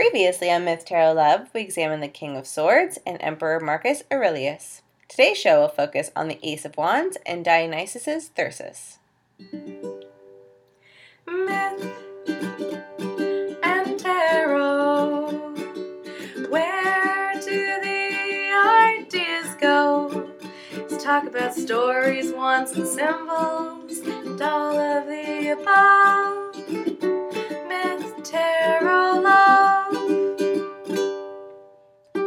Previously on Myth Tarot Love, we examined the King of Swords and Emperor Marcus Aurelius. Today's show will focus on the Ace of Wands and Dionysus's Thyrsus. Myth and tarot. Where do the ideas go? Let's talk about stories, wants, and symbols, and all of the above. Myth, tarot,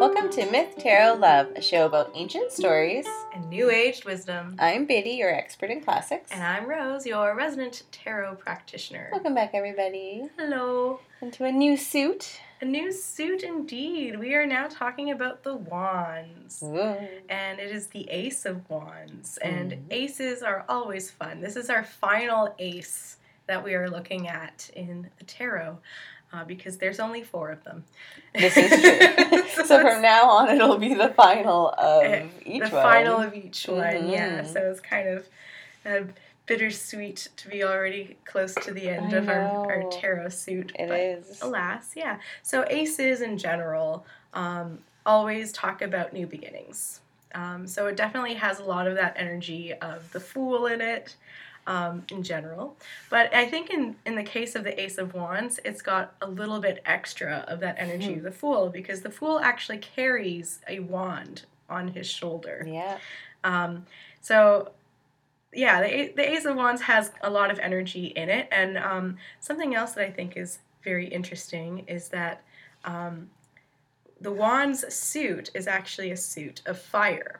Welcome to Myth Tarot Love, a show about ancient stories. And new age wisdom. I'm Biddy, your expert in classics. And I'm Rose, your resident tarot practitioner. Welcome back, everybody, Hello. into a new suit. A new suit indeed. We are now talking about the wands. Ooh. and it is the Ace of Wands. And Mhm. aces are always fun. This is our final ace that we are looking at in the tarot uh, because there's only four of them. This is true. so from now on, it'll be the final of Eh, each the one. final of each one. Yeah, Mhm. so it's kind of uh, bittersweet to be already close to the end I of our, our tarot suit. It but is. Alas, yeah. So aces in general um, always talk about new beginnings. Um, so it definitely has a lot of that energy of the fool in it um, in general. But I think in, in the case of the Ace of Wands, it's got a little bit extra of that energy of the fool because the fool actually carries a wand on his shoulder. Yeah. Um, so, yeah, the, the Ace of Wands has a lot of energy in it. And um, something else that I think is very interesting is that um, the Wands suit is actually a suit of fire.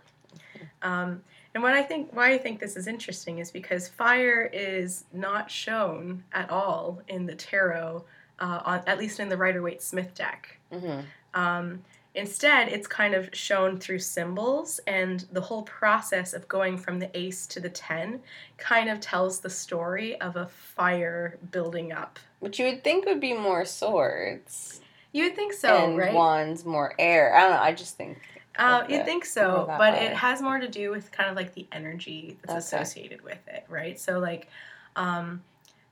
Um, and what I think, why I think this is interesting is because fire is not shown at all in the tarot, uh, on, at least in the Rider Waite Smith deck. hmm Um, instead, it's kind of shown through symbols, and the whole process of going from the ace to the 10 kind of tells the story of a fire building up. Which you would think would be more swords. You would think so, right? and right? wands more air. I don't know. I just think. Uh, you'd think so, but way. it has more to do with kind of like the energy that's Okay. associated with it, right? So, like, um,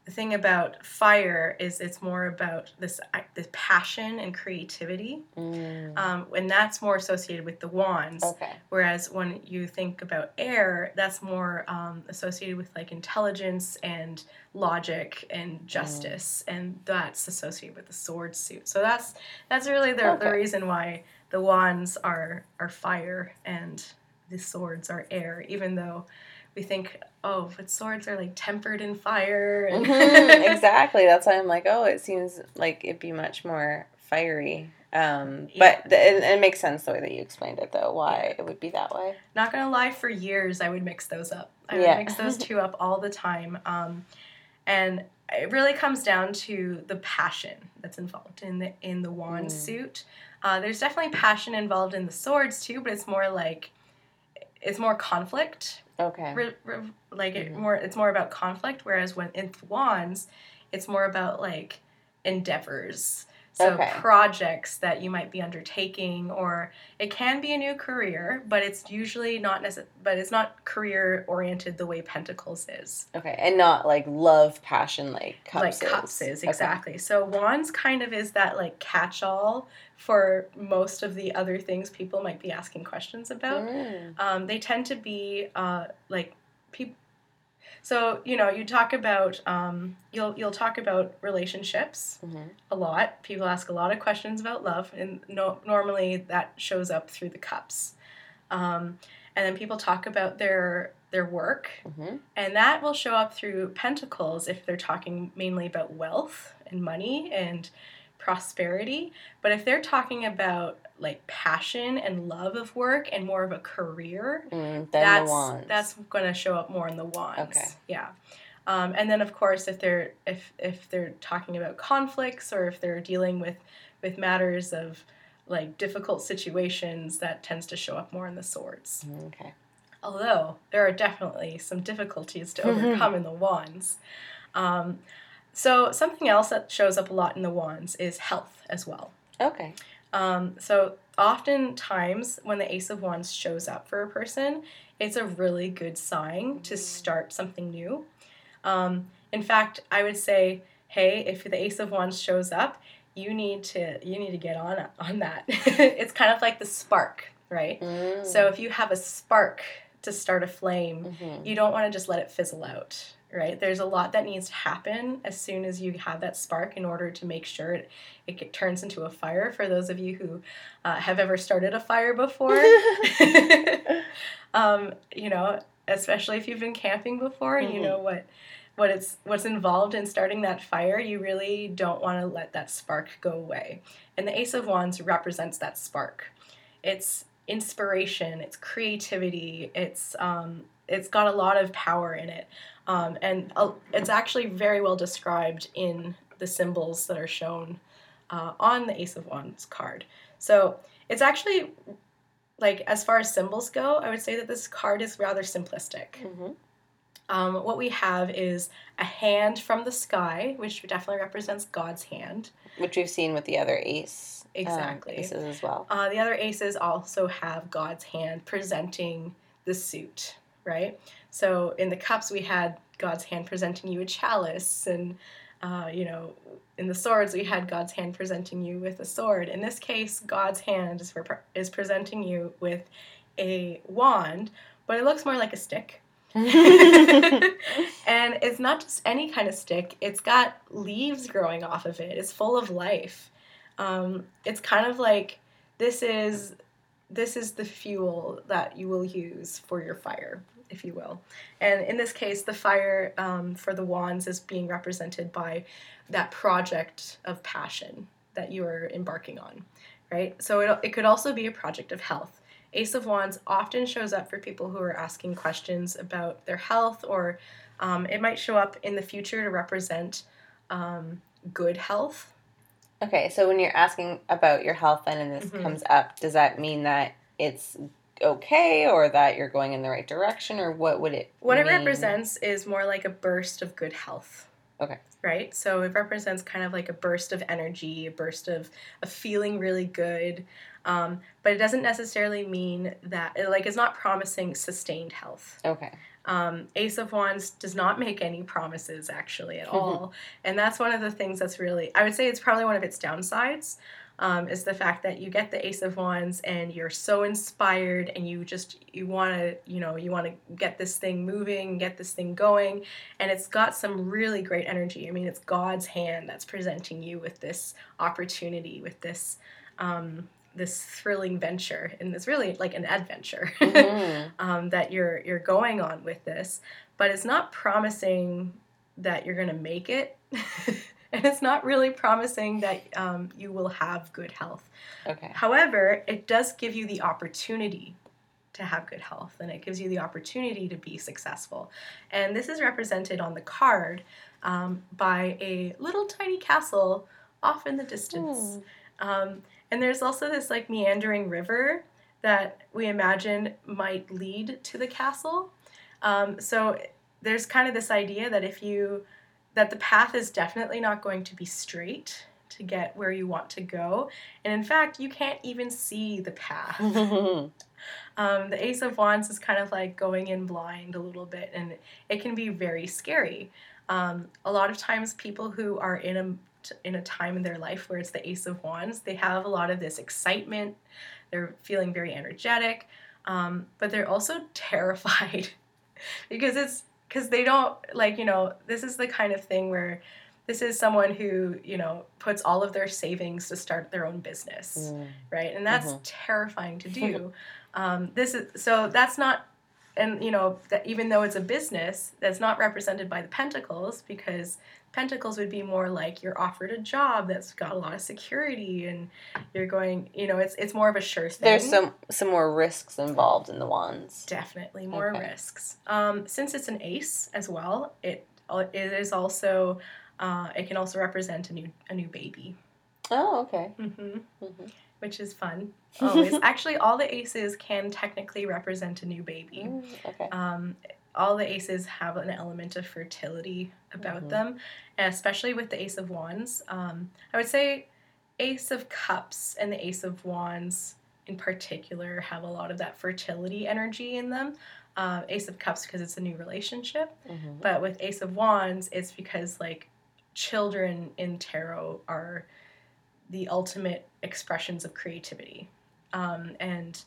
the thing about fire is it's more about this this passion and creativity, Mm, um, and that's more associated with the wands. okay. Whereas when you think about air, that's more um, associated with like intelligence and logic and justice, and that's associated with the sword suit. So that's that's really the, the reason why the wands are are fire and the swords are air, even though we think, oh, but swords are like tempered in fire. And Mhm, exactly. That's why I'm like, oh, it seems like it'd be much more fiery. Um, but th- it, it makes sense the way that you explained it, though. Why it would be that way. Not gonna lie, for years I would mix those up. I Yeah. would mix those two up all the time. Um, and it really comes down to the passion that's involved in the in the wand Mm. suit. Uh, there's definitely passion involved in the swords too, but it's more like it's more conflict. Okay. Re, re, like it Mhm. more, it's more about conflict. Whereas when in wands, it's more about like endeavors. So Okay. projects that you might be undertaking, or it can be a new career, but it's usually not necess- But it's not career oriented the way Pentacles is, Okay. And not like love, passion, like cups. like Cups is exactly. So Wands kind of is that like catch all for most of the other things people might be asking questions about. Mm. Um, they tend to be uh, like people. So you know, you talk about um, you'll you'll talk about relationships Mhm. a lot. People ask a lot of questions about love, and no, normally that shows up through the cups. Um, and then people talk about their their work, Mhm. and that will show up through pentacles if they're talking mainly about wealth and money and prosperity. But if they're talking about like passion and love of work and more of a career, Mm, that's that's going to show up more in the wands. Okay. Yeah. Um, and then of course if they're if if they're talking about conflicts or if they're dealing with with matters of like difficult situations that tends to show up more in the swords. Mm, okay. Although there are definitely some difficulties to overcome in the wands. Um, so something else that shows up a lot in the wands is health as well. Okay. Um, so oftentimes when the Ace of Wands shows up for a person, it's a really good sign to start something new. Um, in fact, I would say, hey, if the Ace of Wands shows up, you need to you need to get on on that. it's kind of like the spark, right? Mm. So if you have a spark to start a flame, Mhm. you don't want to just let it fizzle out, right? There's a lot that needs to happen as soon as you have that spark in order to make sure it, it turns into a fire. For those of you who uh, have ever started a fire before, um, you know, especially if you've been camping before and you Mhm. know what what it's what's involved in starting that fire, you really don't want to let that spark go away. And the Ace of Wands represents that spark. It's inspiration, it's creativity, it's um, it's got a lot of power in it, um, and uh, it's actually very well described in the symbols that are shown uh, on the Ace of Wands card. So it's actually like as far as symbols go, I would say that this card is rather simplistic. Mhm. Um, what we have is a hand from the sky, which definitely represents God's hand. Which we've seen with the other ace. um, Exactly. aces as well. Uh, the other aces also have God's hand presenting the suit, right? So in the cups, we had God's hand presenting you a chalice, and uh, you know, in the swords, we had God's hand presenting you with a sword. In this case, God's hand is for, is presenting you with a wand, but it looks more like a stick. and it's not just any kind of stick, it's got leaves growing off of it. It's full of life. Um, it's kind of like this is this is the fuel that you will use for your fire, if you will. And in this case, the fire um, for the wands is being represented by that project of passion that you are embarking on, right? So it, it could also be a project of health. Ace of Wands often shows up for people who are asking questions about their health, or um, it might show up in the future to represent um, good health. Okay, so when you're asking about your health then and this Mhm. comes up, does that mean that it's okay or that you're going in the right direction or what would it What it represents is more like a burst of good health. Okay. Right? So it represents kind of like a burst of energy, a burst of, of feeling really good. Um, but it doesn't necessarily mean that, like, it's not promising sustained health. Okay. Um, Ace of Wands does not make any promises actually at Mhm. all, and that's one of the things that's really I would say it's probably one of its downsides. Um, is the fact that you get the Ace of Wands and you're so inspired and you just you want to you know you want to get this thing moving, get this thing going, and it's got some really great energy. I mean, it's God's hand that's presenting you with this opportunity, with this um, this thrilling venture, and it's really like an adventure Mhm. um, that you're you're going on with this, but it's not promising that you're gonna make it, and it's not really promising that um, you will have good health. Okay. However, it does give you the opportunity to have good health, and it gives you the opportunity to be successful. And this is represented on the card um, by a little tiny castle off in the distance. Hmm. Um, and there's also this like meandering river that we imagine might lead to the castle. Um, so there's kind of this idea that if you that the path is definitely not going to be straight to get where you want to go, and in fact, you can't even see the path. Um, the Ace of Wands is kind of like going in blind a little bit, and it can be very scary. Um, a lot of times, people who are in a in a time in their life where it's the Ace of Wands, they have a lot of this excitement. They're feeling very energetic, um, but they're also terrified because it's because they don't like you know this is the kind of thing where this is someone who you know puts all of their savings to start their own business Mm. right? And that's Mhm. terrifying to do. um, this is so that's not, and you know that even though it's a business, that's not represented by the pentacles because pentacles would be more like you're offered a job that's got a lot of security and you're going, you know, it's it's more of a sure thing. There's some some more risks involved in the wands. definitely more Okay. risks. Um, since it's an ace as well, it it is also. Uh, it can also represent a new a new baby. Oh, okay. hmm Mhm. Which is fun. Always. Actually, all the aces can technically represent a new baby. Mm, okay. Um, all the aces have an element of fertility about Mhm. them, and especially with the Ace of Wands. Um, I would say Ace of Cups and the Ace of Wands in particular have a lot of that fertility energy in them. Uh, Ace of Cups because it's a new relationship, Mhm. but with Ace of Wands, it's because like children in tarot are the ultimate expressions of creativity um, and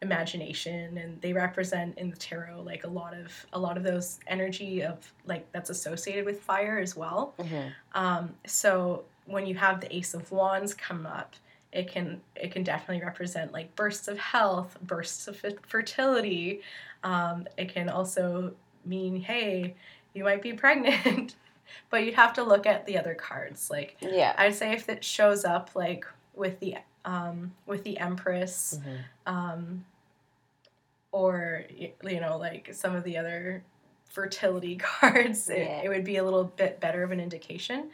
imagination and they represent in the tarot like a lot of a lot of those energy of like that's associated with fire as well. Mm-hmm. um, so when you have the ace of wands come up it can it can definitely represent like bursts of health bursts of fe- fertility. Um, it can also mean hey you might be pregnant but you'd have to look at the other cards like Yeah. i'd say if it shows up like with the um, with the empress Mhm. um, or you know like some of the other fertility cards it, Yeah. it would be a little bit better of an indication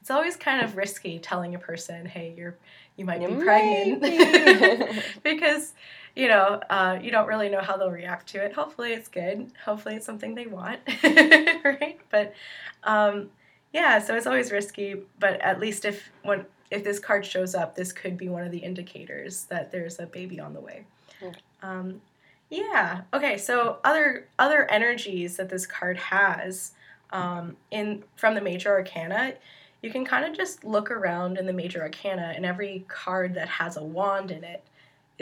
it's always kind of risky telling a person hey you're you might You be might pregnant be. because you know uh, you don't really know how they'll react to it. Hopefully it's good. Hopefully it's something they want right? But um, yeah so it's always risky but at least if when if this card shows up this could be one of the indicators that there's a baby on the way. Okay. um, yeah. Okay so other other energies that this card has um, in from the major arcana you can kind of just look around in the major arcana and every card that has a wand in it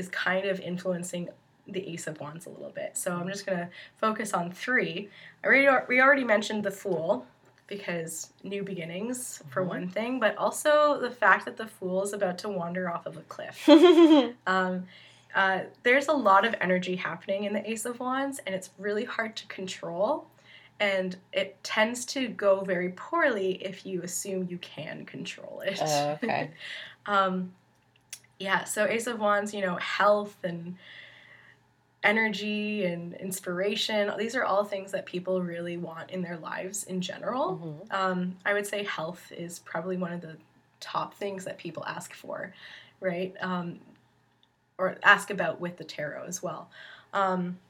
is kind of influencing the ace of wands a little bit so i'm just going to focus on three I already, we already mentioned the fool because new beginnings for Mhm. one thing but also the fact that the fool is about to wander off of a cliff um, uh, there's a lot of energy happening in the Ace of Wands, and it's really hard to control. And it tends to go very poorly if you assume you can control it. Oh, okay. um, yeah, so Ace of Wands, you know, health and energy and inspiration, these are all things that people really want in their lives in general Mhm. um, I would say health is probably one of the top things that people ask for, right? Um, or ask about with the tarot as well. Um,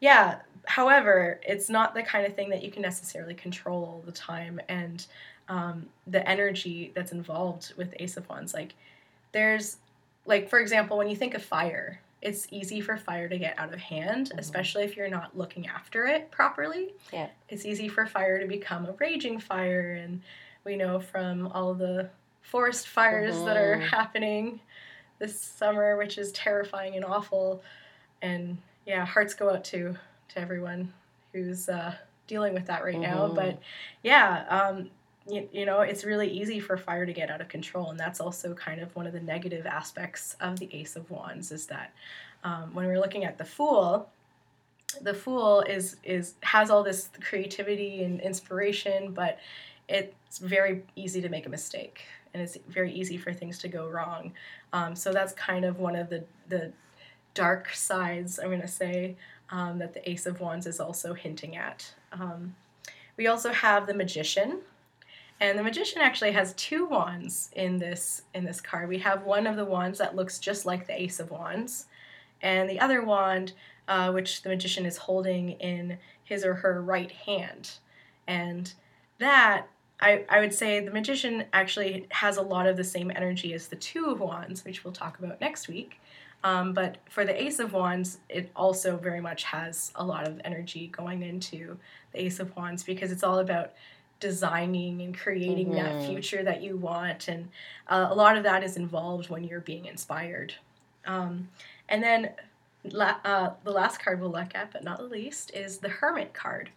yeah, however, it's not the kind of thing that you can necessarily control all the time. And um, the energy that's involved with Ace of Wands, like, there's, like, for example, when you think of fire, it's easy for fire to get out of hand, Mhm. especially if you're not looking after it properly Yeah. it's easy for fire to become a raging fire and we know from all the forest fires that are Mhm. happening this summer which is terrifying and awful and yeah hearts go out to to everyone who's uh, dealing with that right now Mhm. but yeah um, you, you know it's really easy for fire to get out of control and that's also kind of one of the negative aspects of the ace of wands is that um, when we're looking at the fool the fool is is has all this creativity and inspiration but it's very easy to make a mistake and it's very easy for things to go wrong. Um, so that's kind of one of the the dark sides i'm going to say um, that the ace of wands is also hinting at. Um, we also have the magician and the magician actually has two wands in this in this card we have one of the wands that looks just like the ace of wands and the other wand uh, which the magician is holding in his or her right hand. And that, I, I would say, the magician actually has a lot of the same energy as the Two of Wands, which we'll talk about next week. Um, but for the Ace of Wands, it also very much has a lot of energy going into the Ace of Wands because it's all about designing and creating that Mhm. future that you want. And uh, a lot of that is involved when you're being inspired. Um, and then la- uh, the last card we'll look at, but not the least, is the Hermit card.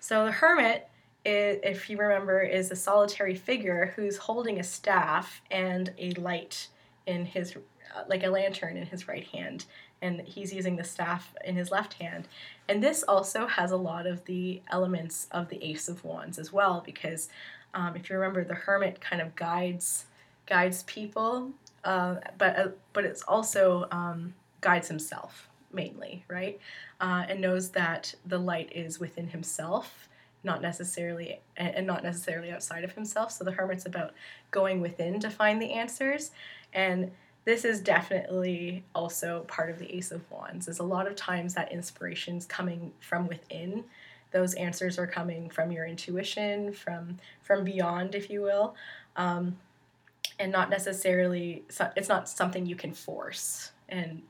So the Hermit, i if you remember, is a solitary figure who's holding a staff and a light in his, uh, like a lantern in his right hand, and he's using the staff in his left hand. And this also has a lot of the elements of the Ace of Wands as well, because um, if you remember, the Hermit kind of guides guides people, uh, but uh, but it's also um, guides himself mainly, right? Uh, and knows that the light is within himself, not necessarily and and not necessarily outside of himself. So the hermit's about going within to find the answers, and this is definitely also part of the Ace of Wands. Is a lot of times that inspiration's coming from within. Those answers are coming from your intuition, from from beyond, if you will. Um, and not necessarily it's not something you can force and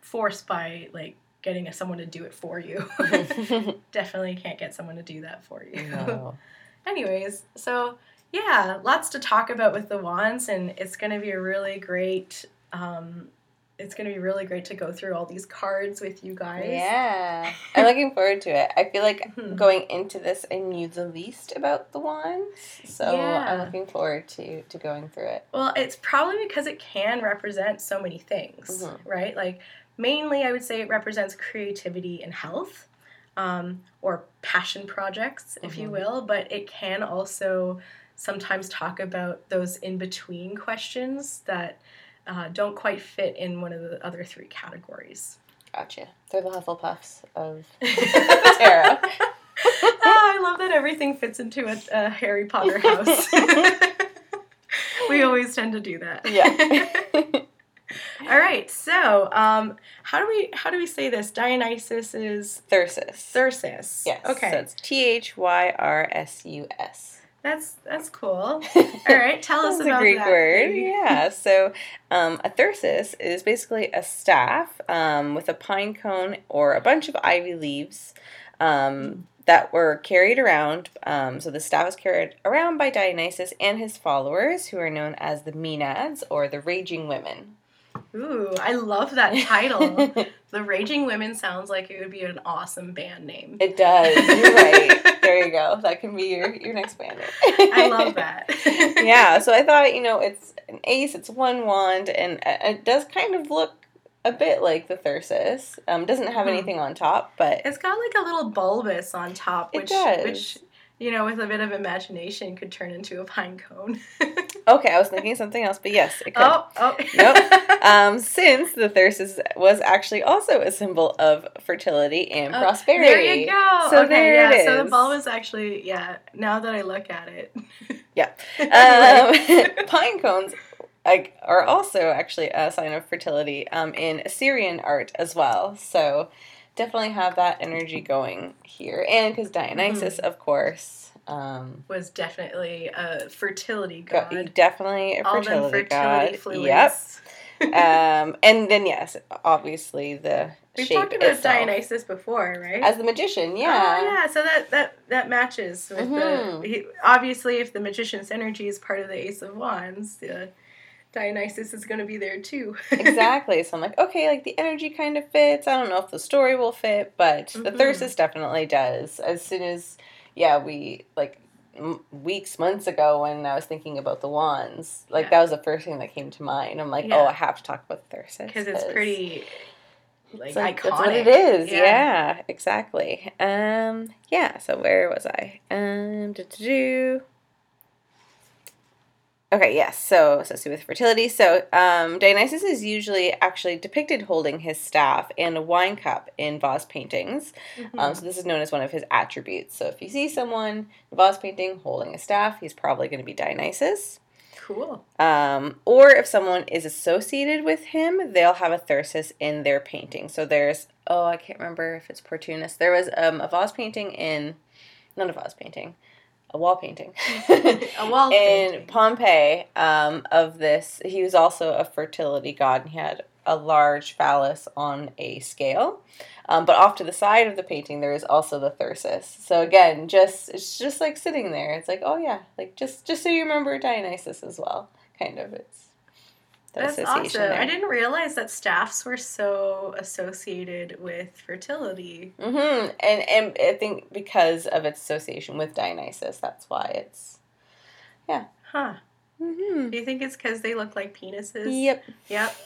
force by like getting someone to do it for you definitely can't get someone to do that for you no. anyways so yeah, lots to talk about with the wands, and it's going to be a really great. Um, it's going to be really great to go through all these cards with you guys. Yeah. I'm looking forward to it. I feel like Mhm. going into this, I knew the least about the wands. So I'm looking forward to, to going through it. Well, it's probably because it can represent so many things, Mhm. right? Like, mainly, I would say it represents creativity and health, um, or passion projects, if you Mhm. will. But it can also sometimes talk about those in between questions that uh, don't quite fit in one of the other three categories. Gotcha. They're the Hufflepuffs of tarot. Ah, I love that everything fits into a, a Harry Potter house. we always tend to do that. Yeah. All right. So, um, how do we how do we say this? Dionysus is Thyrsus. Thyrsus. Yes. Okay. So it's T H Y R S U S. that's that's cool. All right. Tell us That's about a Greek that. word. Yeah. So um, a thyrsus is basically a staff um, with a pine cone or a bunch of ivy leaves um, that were carried around. Um, so the staff was carried around by Dionysus and his followers, who are known as the Maenads or the Raging Women. Ooh, I love that title. the Raging Women sounds like it would be an awesome band name. it does. You're right. There you go. That can be your, your next band. I love that. yeah, so I thought, you know, it's an ace, it's one wand, and it does kind of look a bit like the Thyrsus. Um, doesn't have Mhm. anything on top, but It's got like a little bulbous on top, It which does. which you know, with a bit of imagination, could turn into a pine cone. okay, I was thinking something else, but yes, it could. oh, oh, Nope. Um, since the Thyrsus was actually also a symbol of fertility and Oh, prosperity. There you go. So okay, there yeah. it So the ball was actually yeah. Now that I look at it. Yeah. Um, pine cones like, are also actually a sign of fertility um, in Assyrian art as well. So definitely have that energy going here. And because Dionysus, Mm-hmm. of course, um, was definitely a fertility god. definitely a All fertility, fertility god. fluids. Yep. um, and then yes, obviously the We've talked about itself. Dionysus before, right? as the magician. Yeah. Oh, yeah. So that that that matches with Mhm. the. He, obviously, if the magician's energy is part of the Ace of Wands, the Dionysus is going to be there too. exactly. So I'm like, okay, like the energy kind of fits. I don't know if the story will fit, but the Mhm. Thyrsus definitely does. As soon as, yeah, we like m- weeks, months ago when I was thinking about the wands, like Yeah. that was the first thing that came to mind. I'm like, Yeah. oh, I have to talk about the Thyrsus Because it's pretty. Like, it's like, iconic. That's what it is. Yeah. Yeah. exactly. Um, yeah. So where was I? Um, do Okay, yes. So associated with fertility. So um, Dionysus is usually actually depicted holding his staff and a wine cup in vase paintings. Mhm. Um, so this is known as one of his attributes. So if you see someone in a vase painting holding a staff, he's probably going to be Dionysus. cool. Um, or if someone is associated with him, they'll have a Thyrsus in their painting. So there's oh, I can't remember if it's Portunus. There was um, a vase painting in not a vase painting, a wall painting. A wall in painting. Pompeii um, of this. He was also a fertility god, and he had a large phallus on a scale. Um, but off to the side of the painting, there is also the Thyrsus. So again, just it's just like sitting there. It's like, oh yeah, like just just so you remember Dionysus as well. Kind of, it's That's association awesome. there. I didn't realize that staffs were so associated with fertility. Mm-hmm. And and I think because of its association with Dionysus, that's why it's. Yeah. Huh. Mm-hmm. Do you think it's because they look like penises? Yep. Yep.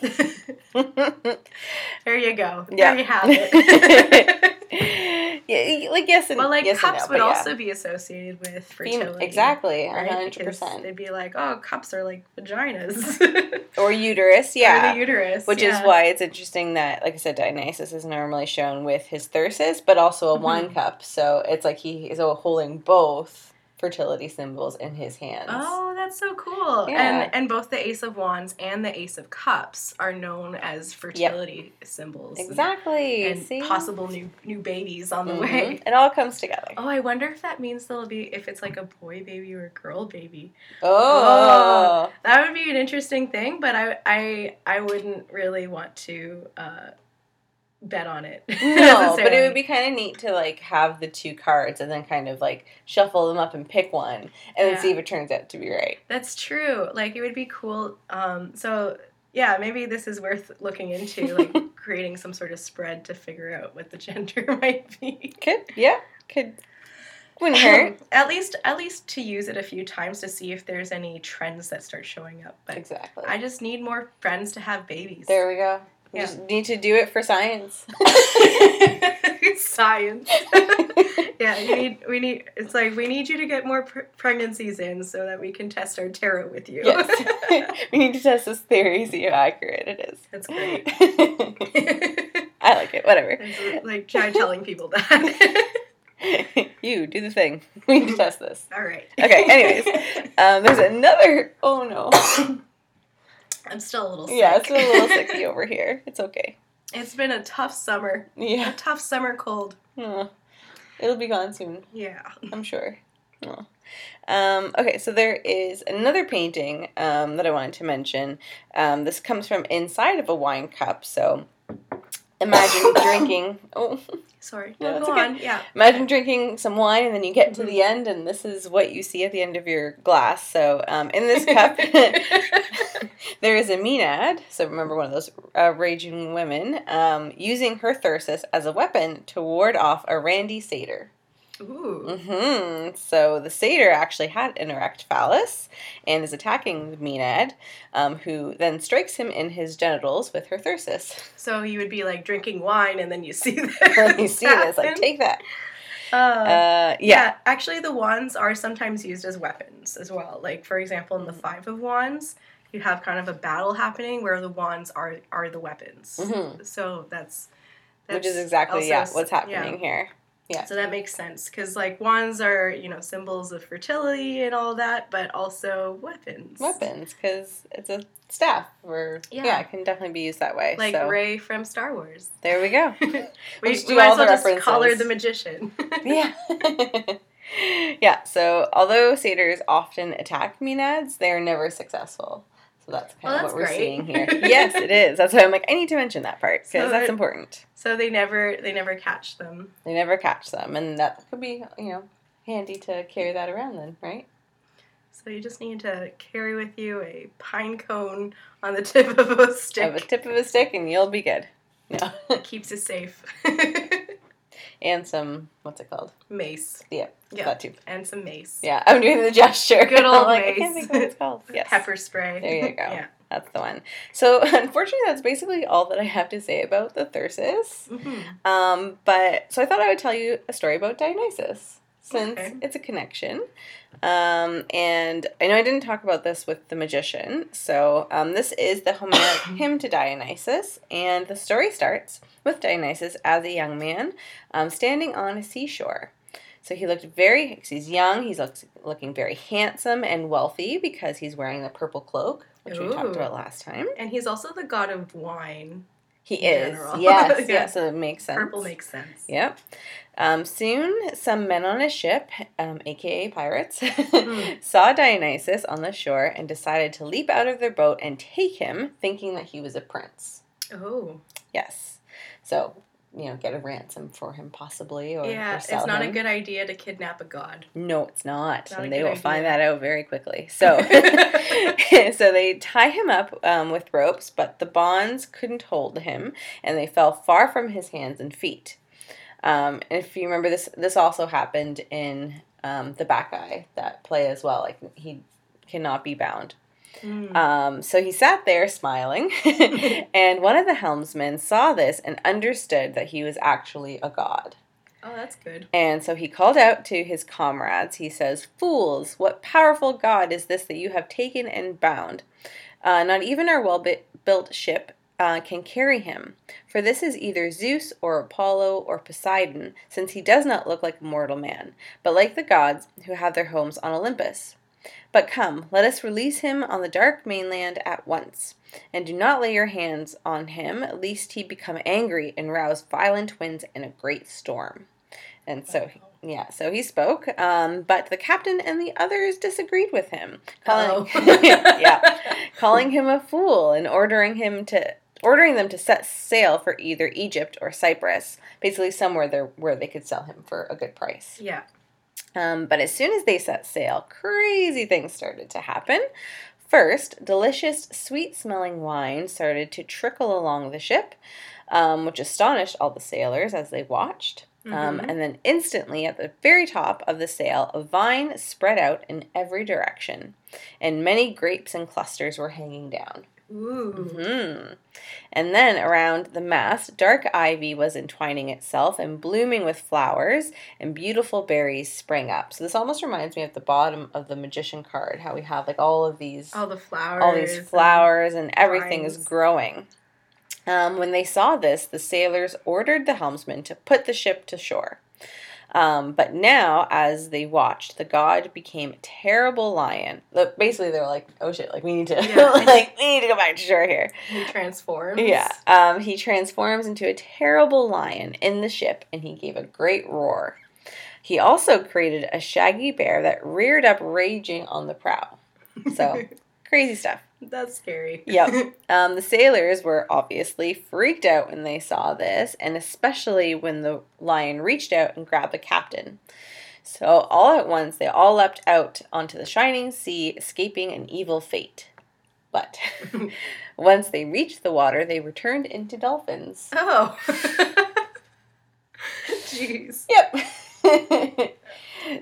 there you go. Yeah. There you have it. yeah, like yes and well, like yes cups no, would yeah. also be associated with fertility. exactly, hundred Because percent. They'd be like, oh, cups are like vaginas. Or uterus, Or yeah. the uterus. Which yeah. is why it's interesting that, like I said, Dionysus is normally shown with his Thyrsus, but also a Mhm. wine cup. So it's like he is holding both fertility symbols in his hands. Oh, that's so cool. Yeah. And and both the Ace of Wands and the Ace of Cups are known as fertility symbols. exactly. And, See? possible new new babies on the Mhm. way. It all comes together. Oh, I wonder if that means there'll be if it's like a boy baby or a girl baby. Oh. That would be an interesting thing, but I I I wouldn't really want to uh bet on it. No, but it would be kind of neat to like have the two cards and then kind of like shuffle them up and pick one and then see if it turns out to be right. That's true. Like it would be cool. Um, so yeah, maybe this is worth looking into, like creating some sort of spread to figure out what the gender might be. Could yeah, could wouldn't hurt. at least, at least to use it a few times to see if there's any trends that start showing up. But exactly. I just need more friends to have babies. there we go. We Yeah. just need to do it for science. Science. yeah, you need. We need. It's like we need you to get more pr- pregnancies in so that we can test our tarot with you. yes. we need to test this theory, see how accurate it is. That's great. I like it. Whatever. It's like try telling people that. you do the thing. We need to test this. All right. Okay. Anyways, um, there's another. Oh no. I'm still a little sick. Yeah, it's a little sicky over here. It's okay. It's been a tough summer. Yeah. A tough summer cold. Oh, it'll be gone soon, Yeah. I'm sure. Oh. Um, okay, so there is another painting um, that I wanted to mention. Um, this comes from inside of a wine cup. So imagine drinking. Oh, Sorry. No, No, go okay. on. Yeah. imagine drinking some wine, and then you get to Mhm. the end, and this is what you see at the end of your glass. So um, in this cup. There is a Maenad, so remember one of those uh, raging women, um, using her thyrsus as a weapon to ward off a randy satyr. Ooh. hmm So the satyr actually had an erect phallus and is attacking the Maenad, um, who then strikes him in his genitals with her thyrsus. So you would be like drinking wine and then you see this. You see this, like, take that. Uh, Uh, yeah. yeah. actually, the wands are sometimes used as weapons as well. Like, for example, in the Five of Wands, you have kind of a battle happening where the wands are are the weapons. Mhm. So that's, Which is exactly, yeah, what's yeah. happening here. Yeah. So that makes sense because like wands are you know symbols of fertility and all that, but also weapons. Weapons, because it's a staff, or, yeah. Yeah. it can definitely be used that way. Like so Rey from Star Wars. there we go. we we might as well just call her the magician. yeah. yeah, so although satyrs often attack Maenads, they are never successful. So that's kind Well, of that's what we're great. seeing here. yes, it is. That's why I'm like, I need to mention that part because So that's that- important. so they never they never catch them. They never catch them, and that could be, you know, handy to carry that around then, right? So you just need to carry with you a pine cone on the tip of a stick. Have a tip of a stick, and you'll be good. No. Keeps it safe. And some, what's it called? mace. Yeah, Yeah. that too. And some mace. Yeah, I'm doing the gesture. Good old like, I mace. can't think what it's called. Yes. Pepper spray. There you go. yeah. That's the one. So, unfortunately, that's basically all that I have to say about the Thyrsus. Mhm. Um, but so I thought I would tell you a story about Dionysus since Okay. it's a connection. Um, and I know I didn't talk about this with the magician. So um, this is the Homeric hymn to Dionysus, and the story starts with Dionysus as a young man um, standing on a seashore. So he looked very, he's young, he's looks, looking very handsome and wealthy because he's wearing the purple cloak, which we talked about last time. And he's also the god of wine. He is. general. Yes, Yeah. yes, so it makes sense. Purple makes sense. Yep. Um, soon, some men on a ship, um, aka pirates, Hmm. saw Dionysus on the shore and decided to leap out of their boat and take him, thinking that he was a prince. Oh. Yes. So, you know, get a ransom for him, possibly, or, yeah, or it's not a good idea to kidnap a god. No, it's not, Not and they will find that out very quickly. So, so they tie him up um, with ropes, but the bonds couldn't hold him, and they fell far from his hands and feet. Um, and if you remember this, this also happened in um, the Bacchae that play as well. Like he cannot be bound. Mm. Um, so he sat there smiling, and one of the helmsmen saw this and understood that he was actually a god. oh, that's good. And so he called out to his comrades. He says, Fools, what powerful god is this that you have taken and bound? Uh, not even our well built ship uh, can carry him. For this is either Zeus or Apollo or Poseidon, since he does not look like a mortal man, but like the gods who have their homes on Olympus. But come, let us release him on the dark mainland at once. And do not lay your hands on him, lest he become angry and rouse violent winds and a great storm. And so, yeah, so he spoke, um, but the captain and the others disagreed with him, calling, Uh-oh. yeah, calling him a fool and ordering him to ordering them to set sail for either Egypt or Cyprus, basically somewhere there where they could sell him for a good price. Yeah. Um, but as soon as they set sail, crazy things started to happen. First, delicious, sweet smelling wine started to trickle along the ship, um, which astonished all the sailors as they watched. Um, Mhm. and then instantly, at the very top of the sail, a vine spread out in every direction, and many grapes and clusters were hanging down. Ooh. hmm And then around the mast, dark ivy was entwining itself and blooming with flowers, and beautiful berries sprang up. So this almost reminds me of the bottom of the magician card, how we have like all of these All the flowers. all these flowers and everything is growing. Um, when they saw this, the sailors ordered the helmsman to put the ship to shore. Um, but now, as they watched, the god became a terrible lion. Look, Basically, they were like, "Oh shit! Like we need to, Yeah. like we need to go back to shore here." He transforms. Yeah. Um, he transforms into a terrible lion in the ship, and he gave a great roar. He also created a shaggy bear that reared up, raging on the prow. So crazy stuff. That's scary. Yep. Um, the sailors were obviously freaked out when they saw this, and especially when the lion reached out and grabbed the captain. So, all at once, they all leapt out onto the shining sea, escaping an evil fate. But once they reached the water, they returned into dolphins. oh. Jeez. Yep.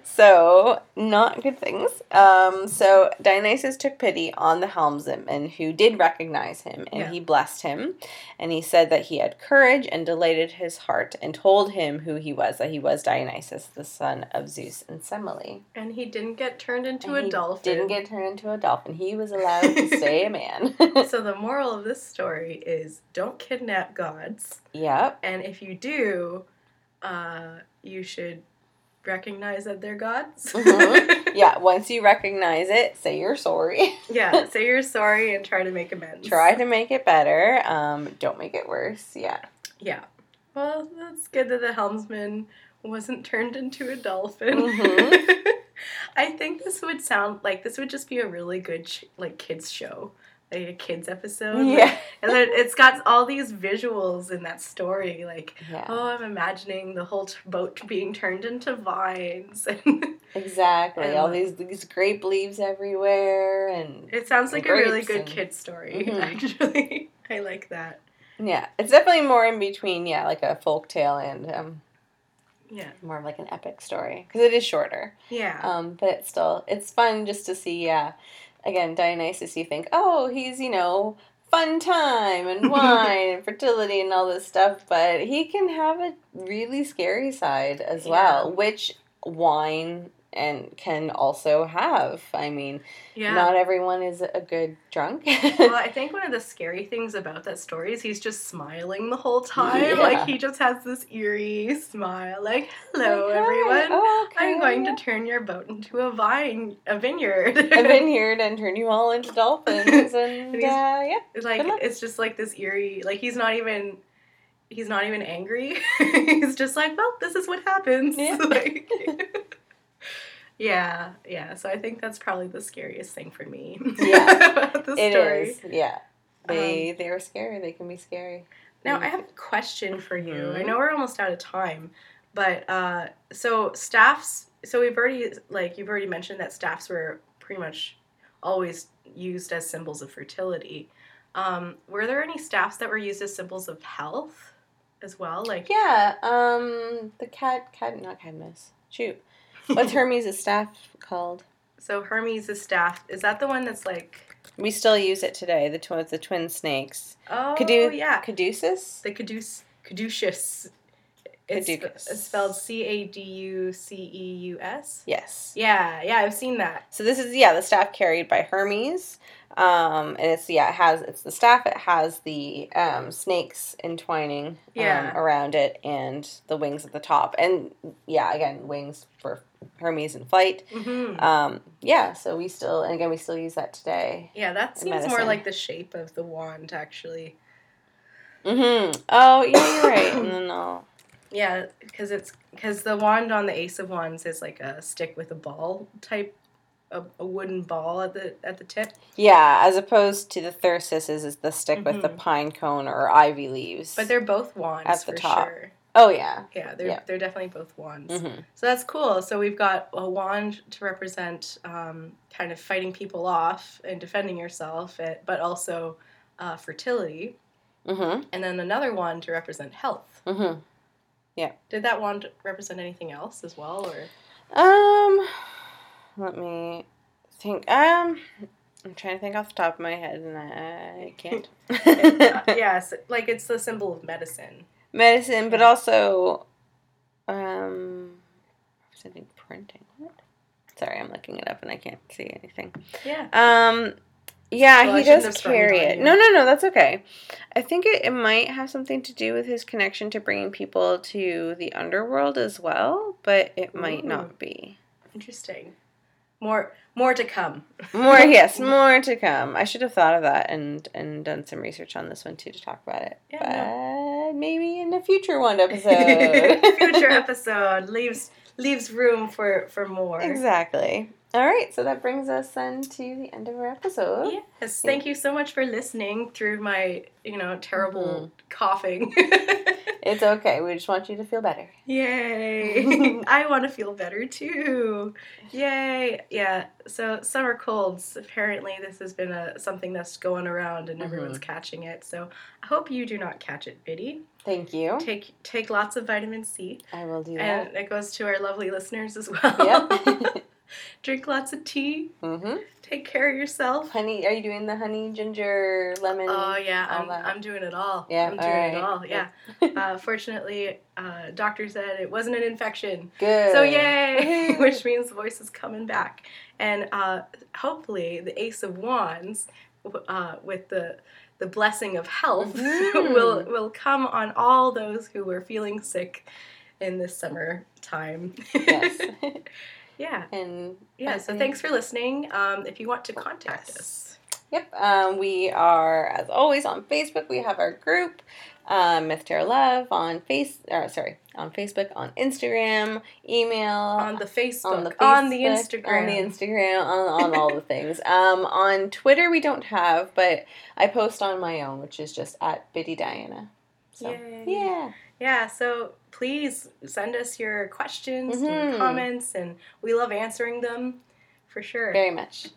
So, not good things. Um, so, Dionysus took pity on the helmsman who did recognize him, and Yeah. he blessed him. And he said that he had courage and delighted his heart, and told him who he was, that he was Dionysus, the son of Zeus and Semele. And he didn't get turned into And a he dolphin. Didn't get turned into a dolphin. He was allowed to stay a man. So the moral of this story is don't kidnap gods. yep. And if you do, uh, you should recognize that they're gods. Mhm. Yeah, once you recognize it, say you're sorry. yeah, say you're sorry and try to make amends. Try to make it better. Um, don't make it worse. Yeah. Yeah. Well, that's good that the helmsman wasn't turned into a dolphin. Mhm. I think this would sound like this would just be a really good ch- like kids show, like a kids episode. like- Yeah. and then it's got all these visuals in that story, like Yeah. oh, I'm imagining the whole t- boat being turned into vines, and Exactly. And, All like- these these grape leaves everywhere and it sounds like a really good and- kid story. Mhm. Actually, I like that. yeah, it's definitely more in between, yeah, like a folk tale and um Yeah, more of like an epic story because it is shorter. yeah, Um but it's still it's fun just to see yeah. Again, Dionysus you think, "Oh, he's, you know, fun time and wine and fertility and all this stuff, but he can have a really scary side as well, which wine and can also have. I mean, yeah. not everyone is a good drunk. well, I think one of the scary things about that story is he's just smiling the whole time. Yeah. Like he just has this eerie smile, like "Hello, Like, everyone. oh, I'm going to turn your boat into a vine, a vineyard." a vineyard, and turn you all into dolphins, and uh, he's- yeah, It's like it's just like this eerie. Like he's not even. He's not even angry. he's just like, well, this is what happens. Yeah. like, yeah, yeah. So I think that's probably the scariest thing for me. Yeah. it story. is. Yeah, they Um, they are scary. They can be scary. Now, I have a question for you. I Mhm. know we're almost out of time, but uh, so staffs. So we've already like you've already mentioned that staffs were pretty much always used as symbols of fertility. Um, were there any staffs that were used as symbols of health as well? Like Yeah. Um, the cat, cat, not Cadmus. Shoot, what's Hermes' staff called? so Hermes' staff is that the one that's like We still use it today. The twin, the twin snakes. oh Cadu- yeah Caduceus. the caduce caduceus. It's, spelled C A D U C E U S. Yes. Yeah, yeah, I've seen that. So this is yeah the staff carried by Hermes, um, and it's yeah it has it's the staff. It has the um, snakes entwining um, around it and the wings at the top, and yeah again wings for Hermes in flight. hmm Um, yeah, so we still and again we still use that today. Yeah, that seems more like the shape of the wand, actually. Mm-hmm. Oh yeah, you're right. and then I'll Yeah, because it's because the wand on the Ace of Wands is like a stick with a ball type a, a wooden ball at the at the tip. Yeah, as opposed to the thyrsus is, is the stick with the Mhm. pine cone or ivy leaves. But they're both wands At the for top. sure. oh yeah. Yeah, they're Yeah. they're definitely both wands. hmm So that's cool. So we've got a wand to represent um, kind of fighting people off and defending yourself, eh, but also uh, fertility, hmm and then another wand to represent health. Hmm Did that wand represent anything else as well, or Um, let me think. Um, I'm trying to think off the top of my head, and I, I can't. yes, like it's the symbol of medicine. Medicine, but also, um, representing printing. What? Sorry, I'm looking it up and I can't see anything. Yeah. Um, yeah, Well, he does carry it. No, no, no, that's okay. I think it, it might have something to do with his connection to bringing people to the underworld as well, but it might Ooh. not be. Interesting. More more to come. More, yes, more to come. I should have thought of that and and done some research on this one too to talk about it. Yeah, but maybe in a future one episode. Future episode leaves leaves room for for more. Exactly. All right, so that brings us then to the end of our episode. Yes, thank you so much for listening through my, you know, terrible Mm-hmm. coughing. It's okay. We just want you to feel better. Yay! I want to feel better too. Yay! Yeah. So summer colds. Apparently, this has been a something that's going around and everyone's Mm-hmm. catching it. So I hope you do not catch it, Biddy. Thank you. Take take lots of vitamin C, I will do and that. it goes to our lovely listeners as well. Yep. Drink lots of tea. mm-hmm. Take care of yourself. Honey, are you doing the honey, ginger, lemon? Oh yeah, I'm, that. I'm doing it all. Yeah, I'm doing alright. it all. Yeah. uh, fortunately, uh, doctor said it wasn't an infection. Good. So yay, which means the voice is coming back, and uh, hopefully the Ace of Wands, uh, with the the blessing of health, Mhm. will will come on all those who were feeling sick in this summer time. Yes. Yeah, and yeah. So thanks for listening. Um, if you want to contact us, Yep. Um, we are, as always, on Facebook. We have our group, um, Myth Tarot Love, on face. Or sorry, on Facebook, on Instagram, email, on the Facebook, on the on the Instagram, on the Instagram, on, on all the things. Um, on Twitter, we don't have, but I post on my own, which is just at Biddy Diana. So Yay. yeah, Yeah, so please send us your questions Mhm. and comments, and we love answering them for sure. very much.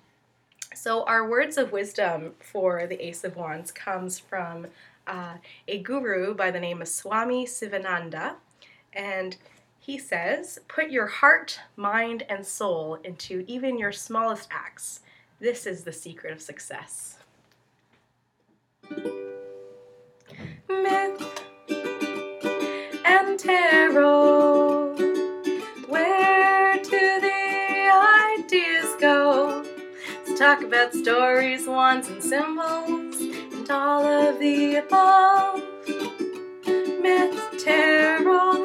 So, our words of wisdom for the Ace of Wands comes from uh, a guru by the name of Swami Sivananda, and he says, Put your heart, mind, and soul into even your smallest acts. This is the secret of success. Myth tarot. Where do the ideas go? Let's talk about stories, wands, and symbols, and all of the above. Myth, tarot.